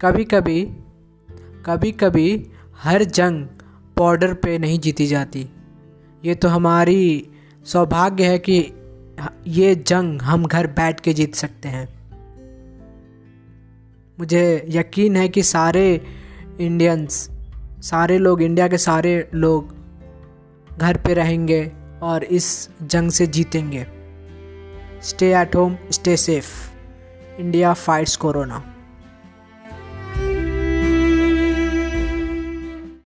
कभी कभी कभी कभी हर जंग बॉर्डर पे नहीं जीती जाती। ये तो हमारी सौभाग्य है कि ये जंग हम घर बैठ के जीत सकते हैं। मुझे यकीन है कि सारे इंडियंस सारे लोग इंडिया के सारे लोग घर पे रहेंगे और इस जंग से जीतेंगे। Stay at home stay safe India fights corona